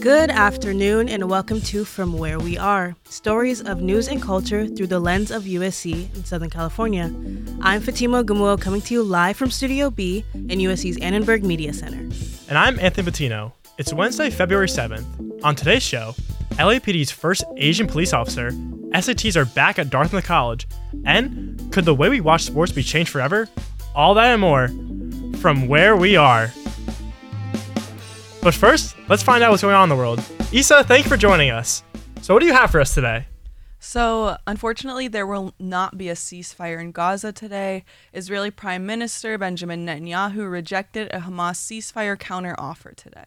Good afternoon and welcome to From Where We Are stories of news and culture through the lens of USC in Southern California. I'm Fatima Gumuo coming to you live from Studio B in USC's Annenberg Media Center. And I'm Anthony Bettino. It's Wednesday, February 7th. On today's show, LAPD's first Asian police officer, SATs are back at Dartmouth College, and could the way we watch sports be changed forever? All that and more from where we are. But first, let's find out what's going on in the world. Issa, thank you for joining us. So, what do you have for us today? So, unfortunately, there will not be a ceasefire in Gaza today. Israeli Prime Minister Benjamin Netanyahu rejected a Hamas ceasefire counteroffer today.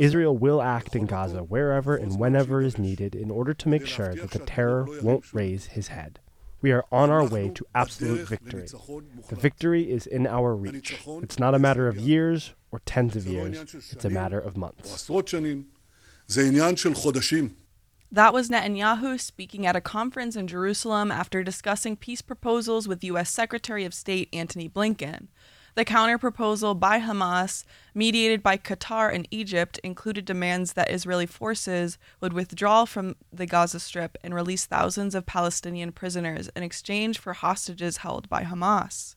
Israel will act in Gaza wherever and whenever is needed in order to make sure that the terror won't raise his head. We are on our way to absolute victory. The victory is in our reach. It's not a matter of years or tens of years, it's a matter of months. That was Netanyahu speaking at a conference in Jerusalem after discussing peace proposals with U.S. Secretary of State Antony Blinken. The counterproposal by Hamas, mediated by Qatar and Egypt, included demands that Israeli forces would withdraw from the Gaza Strip and release thousands of Palestinian prisoners in exchange for hostages held by Hamas.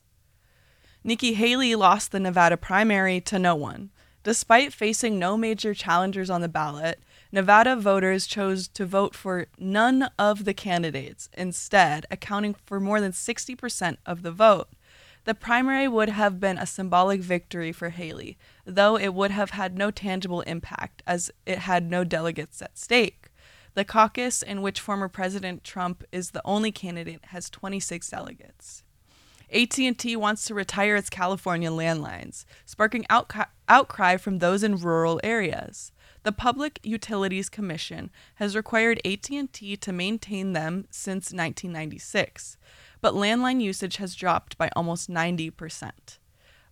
Nikki Haley lost the Nevada primary to no one. Despite facing no major challengers on the ballot, Nevada voters chose to vote for none of the candidates, instead, accounting for more than 60% of the vote. The primary would have been a symbolic victory for Haley, though it would have had no tangible impact as it had no delegates at stake. The caucus, in which former President Trump is the only candidate, has 26 delegates. AT&T wants to retire its California landlines, sparking outcry from those in rural areas. The Public Utilities Commission has required AT&T to maintain them since 1996 but landline usage has dropped by almost 90%.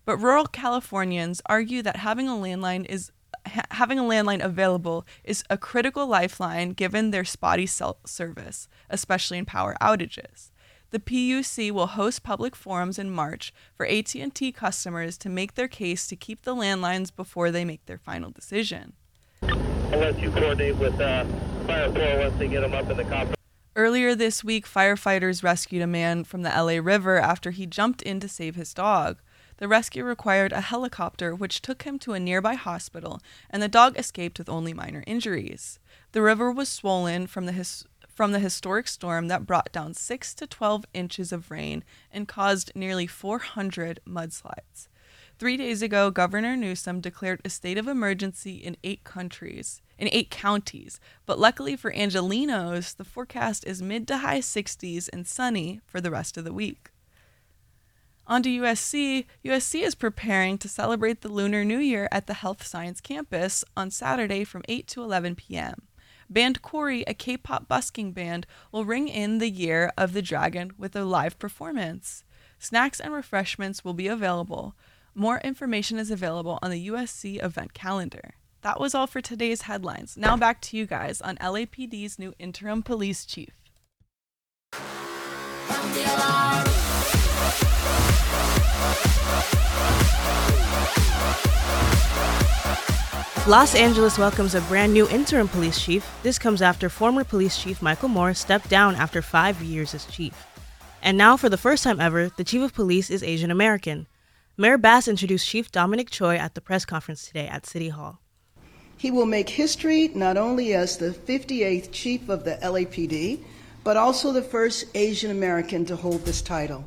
But rural Californians argue that having a landline is ha- having a landline available is a critical lifeline given their spotty cell service, especially in power outages. The PUC will host public forums in March for AT&T customers to make their case to keep the landlines before they make their final decision. Unless you coordinate with uh, Fire 4 once they get them up in the conference. Earlier this week, firefighters rescued a man from the LA River after he jumped in to save his dog. The rescue required a helicopter, which took him to a nearby hospital, and the dog escaped with only minor injuries. The river was swollen from the his- from the historic storm that brought down 6 to 12 inches of rain and caused nearly 400 mudslides. Three days ago, Governor Newsom declared a state of emergency in eight countries in eight counties. But luckily for Angelenos, the forecast is mid to high 60s and sunny for the rest of the week. On to USC. USC is preparing to celebrate the Lunar New Year at the Health Science campus on Saturday from 8 to 11 p.m. Band Corey, a K pop busking band, will ring in the year of the dragon with a live performance. Snacks and refreshments will be available. More information is available on the USC event calendar. That was all for today's headlines. Now back to you guys on LAPD's new interim police chief. Los Angeles welcomes a brand new interim police chief. This comes after former police chief Michael Moore stepped down after five years as chief. And now, for the first time ever, the chief of police is Asian American. Mayor Bass introduced Chief Dominic Choi at the press conference today at City Hall. He will make history not only as the 58th chief of the LAPD, but also the first Asian American to hold this title.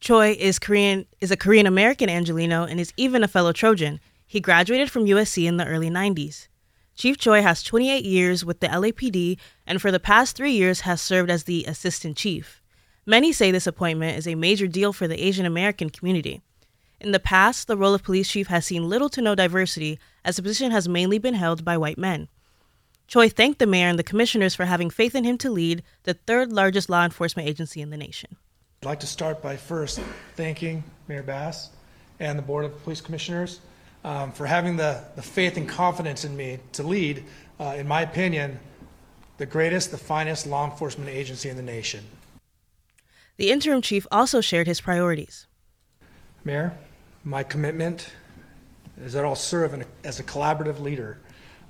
Choi is Korean is a Korean American Angeleno and is even a fellow Trojan. He graduated from USC in the early 90s. Chief Choi has 28 years with the LAPD and for the past 3 years has served as the assistant chief. Many say this appointment is a major deal for the Asian American community. In the past, the role of police chief has seen little to no diversity, as the position has mainly been held by white men. Choi thanked the mayor and the commissioners for having faith in him to lead the third largest law enforcement agency in the nation. I'd like to start by first thanking Mayor Bass and the Board of Police Commissioners um, for having the, the faith and confidence in me to lead, uh, in my opinion, the greatest, the finest law enforcement agency in the nation. The interim chief also shared his priorities. Mayor, my commitment is that I'll serve a, as a collaborative leader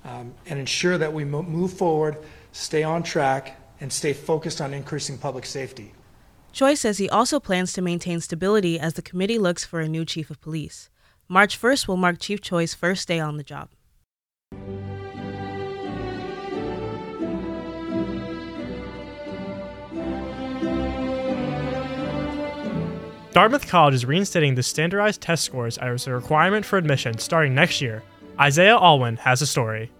um, and ensure that we move forward, stay on track, and stay focused on increasing public safety. Choi says he also plans to maintain stability as the committee looks for a new chief of police. March 1st will mark Chief Choi's first day on the job. Dartmouth College is reinstating the standardized test scores as a requirement for admission starting next year. Isaiah Alwyn has a story.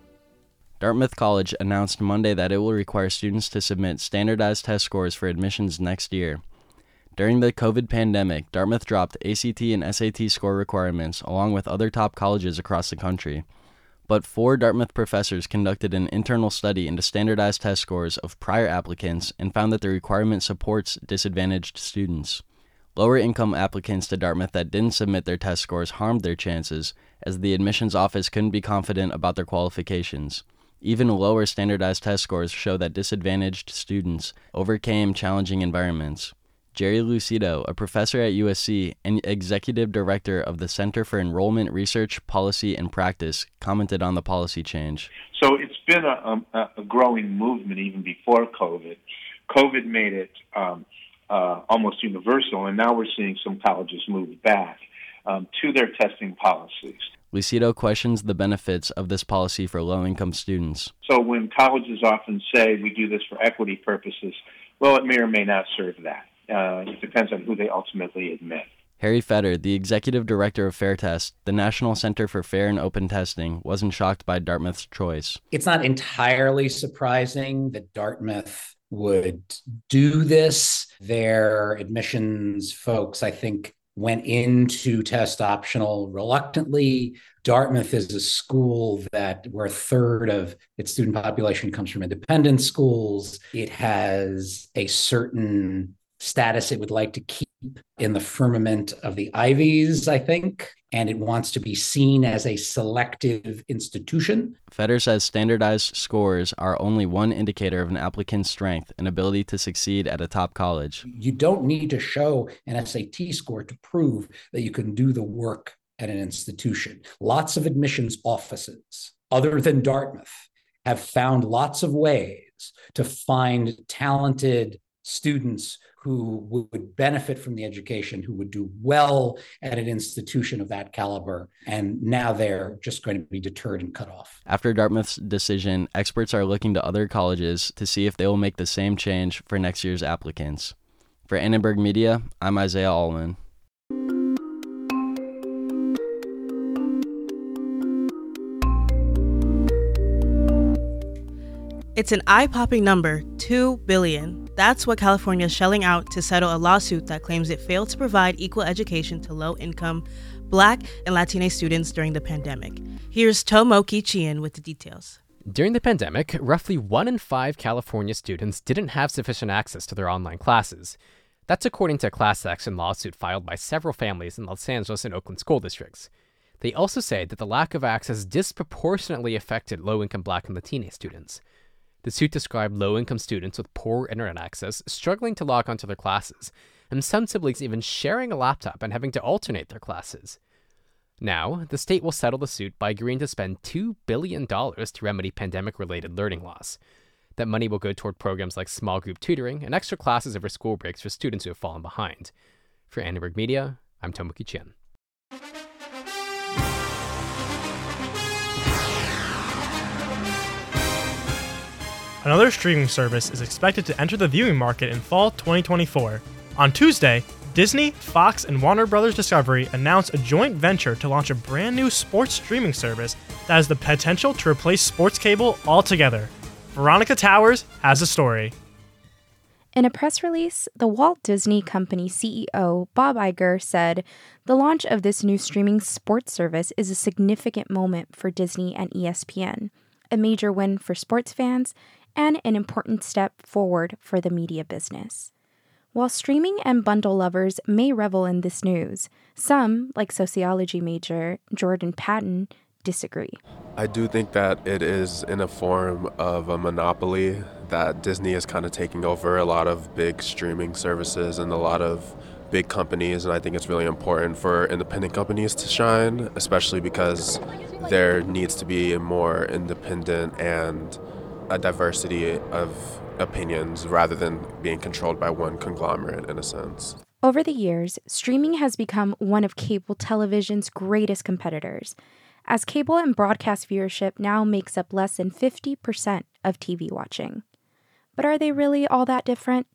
Dartmouth College announced Monday that it will require students to submit standardized test scores for admissions next year. During the COVID pandemic, Dartmouth dropped ACT and SAT score requirements along with other top colleges across the country. But four Dartmouth professors conducted an internal study into standardized test scores of prior applicants and found that the requirement supports disadvantaged students. Lower income applicants to Dartmouth that didn't submit their test scores harmed their chances, as the admissions office couldn't be confident about their qualifications. Even lower standardized test scores show that disadvantaged students overcame challenging environments. Jerry Lucido, a professor at USC and executive director of the Center for Enrollment Research, Policy, and Practice, commented on the policy change. So it's been a, a, a growing movement even before COVID. COVID made it um, uh, almost universal, and now we're seeing some colleges move back um, to their testing policies. Lucido questions the benefits of this policy for low income students. So, when colleges often say we do this for equity purposes, well, it may or may not serve that. Uh, it depends on who they ultimately admit. Harry Feder, the executive director of FairTest, the National Center for Fair and Open Testing, wasn't shocked by Dartmouth's choice. It's not entirely surprising that Dartmouth would do this. Their admissions folks, I think, went into test optional reluctantly. Dartmouth is a school that where a third of its student population comes from independent schools. It has a certain status it would like to keep in the firmament of the Ivies, I think, and it wants to be seen as a selective institution. Feder says standardized scores are only one indicator of an applicant's strength and ability to succeed at a top college. You don't need to show an SAT score to prove that you can do the work at an institution. Lots of admissions offices, other than Dartmouth, have found lots of ways to find talented students who would benefit from the education, who would do well at an institution of that caliber. And now they're just going to be deterred and cut off. After Dartmouth's decision, experts are looking to other colleges to see if they will make the same change for next year's applicants. For Annenberg Media, I'm Isaiah Allman. It's an eye-popping number, 2 billion. That's what California is shelling out to settle a lawsuit that claims it failed to provide equal education to low-income Black and Latina students during the pandemic. Here's Tomoki Chien with the details. During the pandemic, roughly one in five California students didn't have sufficient access to their online classes. That's according to a class action lawsuit filed by several families in Los Angeles and Oakland school districts. They also say that the lack of access disproportionately affected low income Black and Latina students. The suit described low income students with poor internet access struggling to log onto their classes, and some siblings even sharing a laptop and having to alternate their classes. Now, the state will settle the suit by agreeing to spend $2 billion to remedy pandemic related learning loss. That money will go toward programs like small group tutoring and extra classes over school breaks for students who have fallen behind. For Annenberg Media, I'm Tomoki Chien. Another streaming service is expected to enter the viewing market in fall 2024. On Tuesday, Disney, Fox, and Warner Bros. Discovery announced a joint venture to launch a brand new sports streaming service that has the potential to replace sports cable altogether. Veronica Towers has a story. In a press release, the Walt Disney Company CEO, Bob Iger, said the launch of this new streaming sports service is a significant moment for Disney and ESPN, a major win for sports fans, and an important step forward for the media business. While streaming and bundle lovers may revel in this news, some, like sociology major Jordan Patton, disagree. I do think that it is in a form of a monopoly that Disney is kind of taking over a lot of big streaming services and a lot of big companies. And I think it's really important for independent companies to shine, especially because there needs to be a more independent and a diversity of opinions rather than being controlled by one conglomerate in a sense. Over the years, streaming has become one of cable television's greatest competitors, as cable and broadcast viewership now makes up less than 50% of TV watching. But are they really all that different?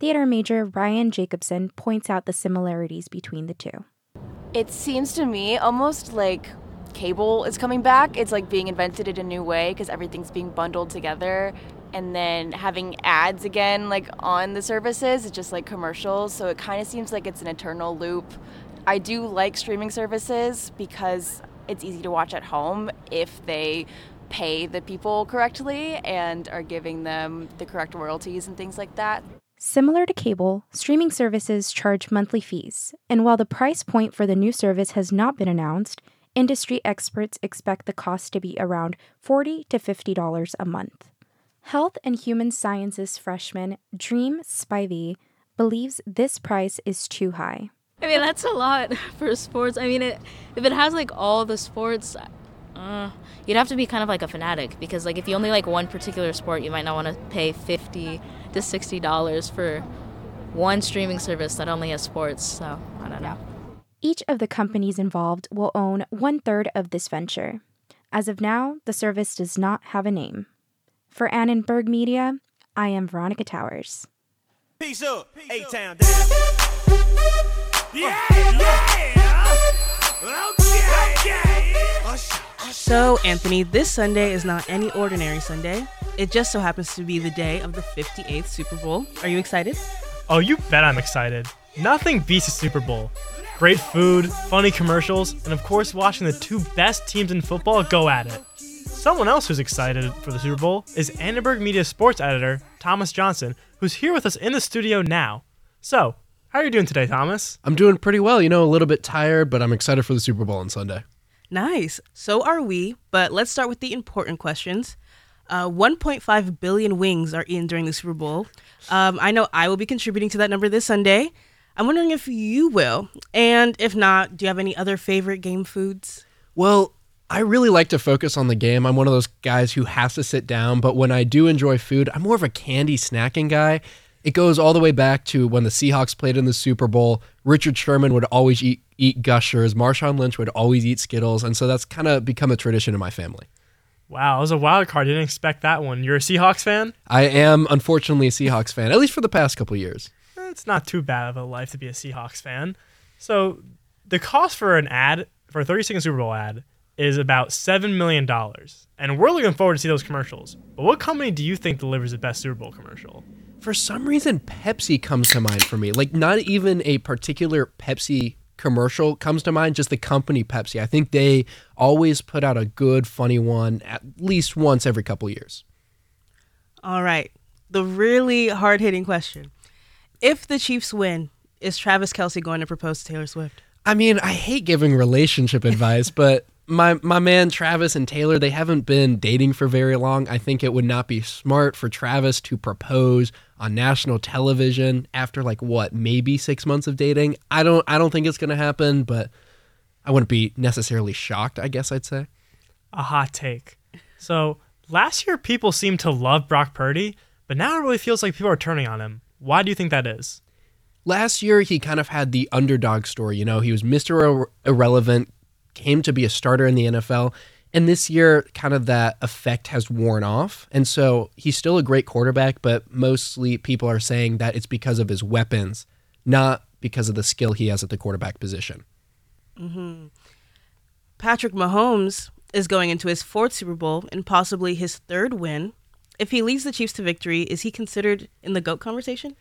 Theater major Ryan Jacobson points out the similarities between the two. It seems to me almost like cable is coming back. It's like being invented in a new way because everything's being bundled together. And then having ads again like on the services it's just like commercials so it kind of seems like it's an eternal loop. I do like streaming services because it's easy to watch at home if they pay the people correctly and are giving them the correct royalties and things like that. Similar to cable, streaming services charge monthly fees, and while the price point for the new service has not been announced, industry experts expect the cost to be around 40 to $50 a month. Health and Human Sciences freshman Dream Spivey believes this price is too high. I mean, that's a lot for sports. I mean, it, if it has like all the sports, uh, you'd have to be kind of like a fanatic because like if you only like one particular sport, you might not want to pay fifty to sixty dollars for one streaming service that only has sports. So I don't know. Each of the companies involved will own one third of this venture. As of now, the service does not have a name. For Annenberg Media, I am Veronica Towers. Peace up, A Town down. Yeah, yeah. Okay, okay. So, Anthony, this Sunday is not any ordinary Sunday. It just so happens to be the day of the 58th Super Bowl. Are you excited? Oh, you bet I'm excited. Nothing beats a Super Bowl. Great food, funny commercials, and of course, watching the two best teams in football go at it. Someone else who's excited for the Super Bowl is Annenberg Media sports editor Thomas Johnson, who's here with us in the studio now. So, how are you doing today, Thomas? I'm doing pretty well. You know, a little bit tired, but I'm excited for the Super Bowl on Sunday. Nice. So are we, but let's start with the important questions. Uh, 1.5 billion wings are eaten during the Super Bowl. Um, I know I will be contributing to that number this Sunday. I'm wondering if you will. And if not, do you have any other favorite game foods? Well, I really like to focus on the game. I'm one of those guys who has to sit down, but when I do enjoy food, I'm more of a candy snacking guy. It goes all the way back to when the Seahawks played in the Super Bowl. Richard Sherman would always eat, eat Gushers. Marshawn Lynch would always eat Skittles. And so that's kind of become a tradition in my family. Wow, it was a wild card. Didn't expect that one. You're a Seahawks fan? I am, unfortunately, a Seahawks fan, at least for the past couple years. It's not too bad of a life to be a Seahawks fan. So, the cost for an ad, for a 30 second Super Bowl ad, is about $7 million. And we're looking forward to see those commercials. But what company do you think delivers the best Super Bowl commercial? For some reason, Pepsi comes to mind for me. Like, not even a particular Pepsi commercial comes to mind, just the company Pepsi. I think they always put out a good, funny one at least once every couple years. All right. The really hard hitting question If the Chiefs win, is Travis Kelce going to propose to Taylor Swift? I mean, I hate giving relationship advice, but my my man Travis and Taylor, they haven't been dating for very long. I think it would not be smart for Travis to propose on national television after like what, maybe 6 months of dating. I don't I don't think it's going to happen, but I wouldn't be necessarily shocked, I guess I'd say. A hot take. So, last year people seemed to love Brock Purdy, but now it really feels like people are turning on him. Why do you think that is? Last year, he kind of had the underdog story. You know, he was Mr. Irre- Irrelevant, came to be a starter in the NFL. And this year, kind of that effect has worn off. And so he's still a great quarterback, but mostly people are saying that it's because of his weapons, not because of the skill he has at the quarterback position. Mm-hmm. Patrick Mahomes is going into his fourth Super Bowl and possibly his third win. If he leads the Chiefs to victory, is he considered in the GOAT conversation?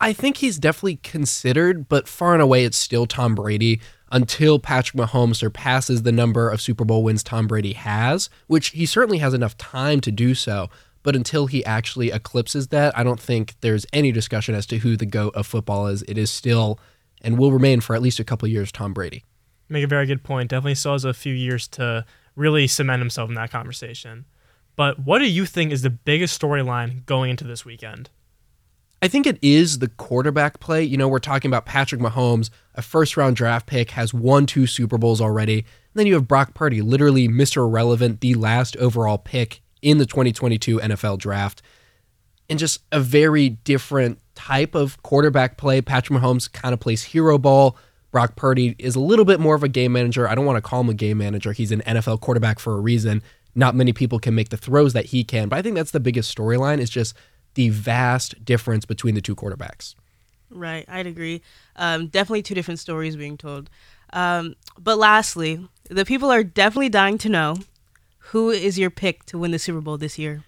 I think he's definitely considered, but far and away it's still Tom Brady until Patrick Mahomes surpasses the number of Super Bowl wins Tom Brady has, which he certainly has enough time to do so. But until he actually eclipses that, I don't think there's any discussion as to who the GOAT of football is. It is still and will remain for at least a couple years Tom Brady. make a very good point. Definitely still has a few years to really cement himself in that conversation. But what do you think is the biggest storyline going into this weekend? I think it is the quarterback play. You know, we're talking about Patrick Mahomes, a first round draft pick, has won two Super Bowls already. And then you have Brock Purdy, literally Mr. Irrelevant, the last overall pick in the 2022 NFL draft. And just a very different type of quarterback play. Patrick Mahomes kind of plays hero ball. Brock Purdy is a little bit more of a game manager. I don't want to call him a game manager. He's an NFL quarterback for a reason. Not many people can make the throws that he can. But I think that's the biggest storyline is just the vast difference between the two quarterbacks. Right, I'd agree. Um, definitely two different stories being told. Um, but lastly, the people are definitely dying to know who is your pick to win the Super Bowl this year.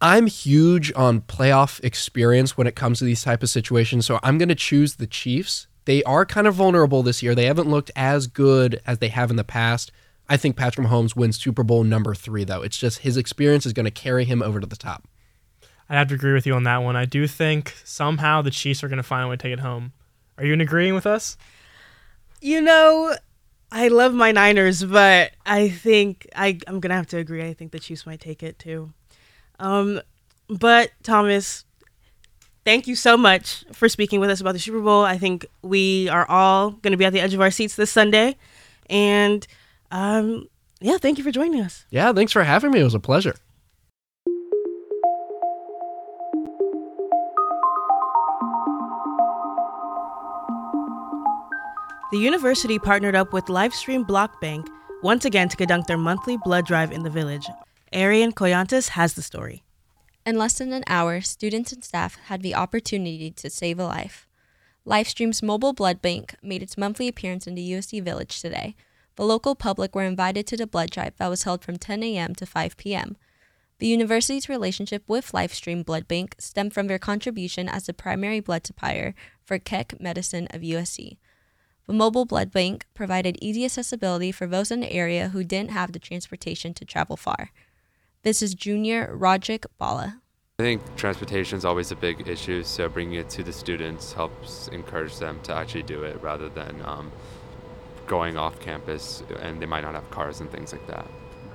I'm huge on playoff experience when it comes to these type of situations, so I'm going to choose the Chiefs. They are kind of vulnerable this year. They haven't looked as good as they have in the past. I think Patrick Mahomes wins Super Bowl number three, though. It's just his experience is going to carry him over to the top. I have to agree with you on that one. I do think somehow the Chiefs are going to find a way to take it home. Are you in agreeing with us? You know, I love my Niners, but I think I, I'm going to have to agree. I think the Chiefs might take it too. Um, but, Thomas, thank you so much for speaking with us about the Super Bowl. I think we are all going to be at the edge of our seats this Sunday. And um, yeah, thank you for joining us. Yeah, thanks for having me. It was a pleasure. The university partnered up with LifeStream Blood Bank once again to conduct their monthly blood drive in the village. Arian Collantes has the story. In less than an hour, students and staff had the opportunity to save a life. LifeStream's mobile blood bank made its monthly appearance in the USC Village today. The local public were invited to the blood drive that was held from 10 a.m. to 5 p.m. The university's relationship with LifeStream Blood Bank stemmed from their contribution as the primary blood supplier for Keck Medicine of USC. The mobile blood bank provided easy accessibility for those in the area who didn't have the transportation to travel far. This is Junior Roderick Bala. I think transportation is always a big issue, so bringing it to the students helps encourage them to actually do it rather than um, going off campus and they might not have cars and things like that.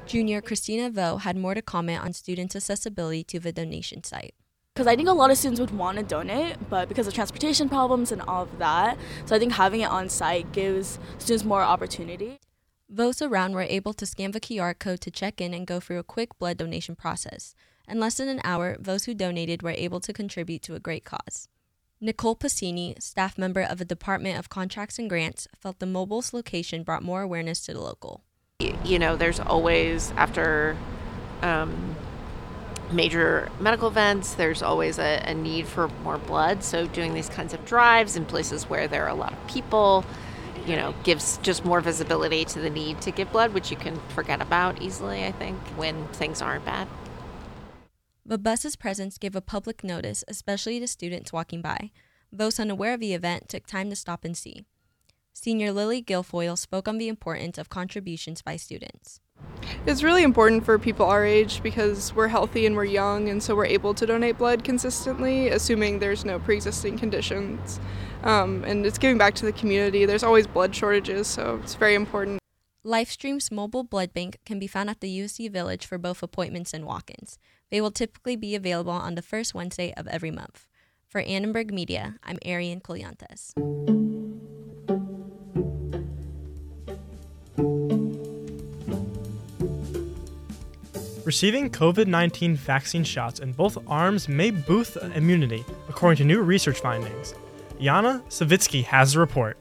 Junior Christina Vo had more to comment on students' accessibility to the donation site because I think a lot of students would want to donate, but because of transportation problems and all of that, so I think having it on site gives students more opportunity. Those around were able to scan the QR code to check in and go through a quick blood donation process. In less than an hour, those who donated were able to contribute to a great cause. Nicole Passini, staff member of the Department of Contracts and Grants, felt the mobile's location brought more awareness to the local. You know, there's always, after um, major medical events, there's always a, a, need for more blood. So, doing these kinds of drives in places where there are a lot of people, you know, gives just more visibility to the need to give blood, which you can forget about easily, I think, when things aren't bad. The bus's presence gave a public notice, especially to students walking by. Those unaware of the event took time to stop and see. Senior Lily Guilfoyle spoke on the importance of contributions by students. It's really important for people our age because we're healthy and we're young, and so we're able to donate blood consistently, assuming there's no pre existing conditions. Um, and it's giving back to the community. There's always blood shortages, so it's very important. LifeStream's mobile blood bank can be found at the USC Village for both appointments and walk ins. They will typically be available on the first Wednesday of every month. For Annenberg Media, I'm Arian Collantes. Receiving COVID 19 vaccine shots in both arms may boost immunity, according to new research findings. Yana Savitsky has the report.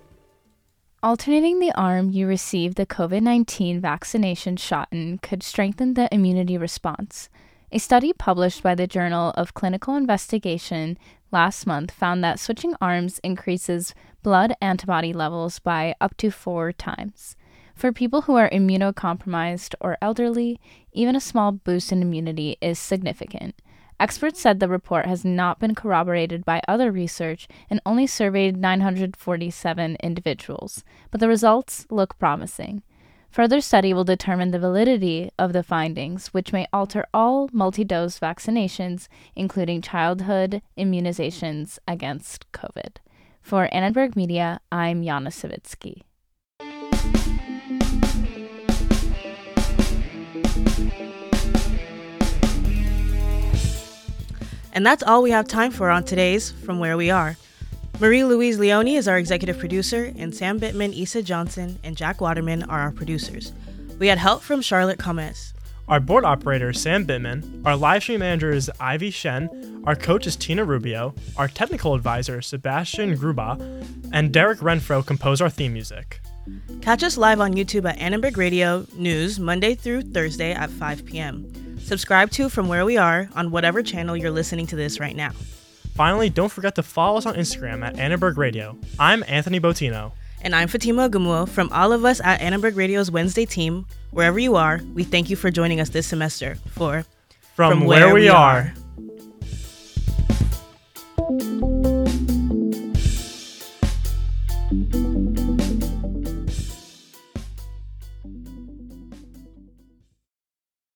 Alternating the arm you receive the COVID 19 vaccination shot in could strengthen the immunity response. A study published by the Journal of Clinical Investigation last month found that switching arms increases blood antibody levels by up to four times. For people who are immunocompromised or elderly, even a small boost in immunity is significant. Experts said the report has not been corroborated by other research and only surveyed 947 individuals, but the results look promising. Further study will determine the validity of the findings, which may alter all multi-dose vaccinations, including childhood immunizations against COVID. For Annenberg Media, I'm Jana Savitsky. And that's all we have time for on today's From Where We Are. Marie Louise Leone is our executive producer, and Sam Bittman, Issa Johnson, and Jack Waterman are our producers. We had help from Charlotte Comes. Our board operator is Sam Bittman, our live stream manager is Ivy Shen, our coach is Tina Rubio, our technical advisor Sebastian Gruba, and Derek Renfro compose our theme music. Catch us live on YouTube at Annenberg Radio News Monday through Thursday at 5 p.m. Subscribe to From Where We Are on whatever channel you're listening to this right now. Finally, don't forget to follow us on Instagram at Annenberg Radio. I'm Anthony Botino. And I'm Fatima Gumuo from all of us at Annenberg Radio's Wednesday team. Wherever you are, we thank you for joining us this semester for From, From where, where, We, are. are.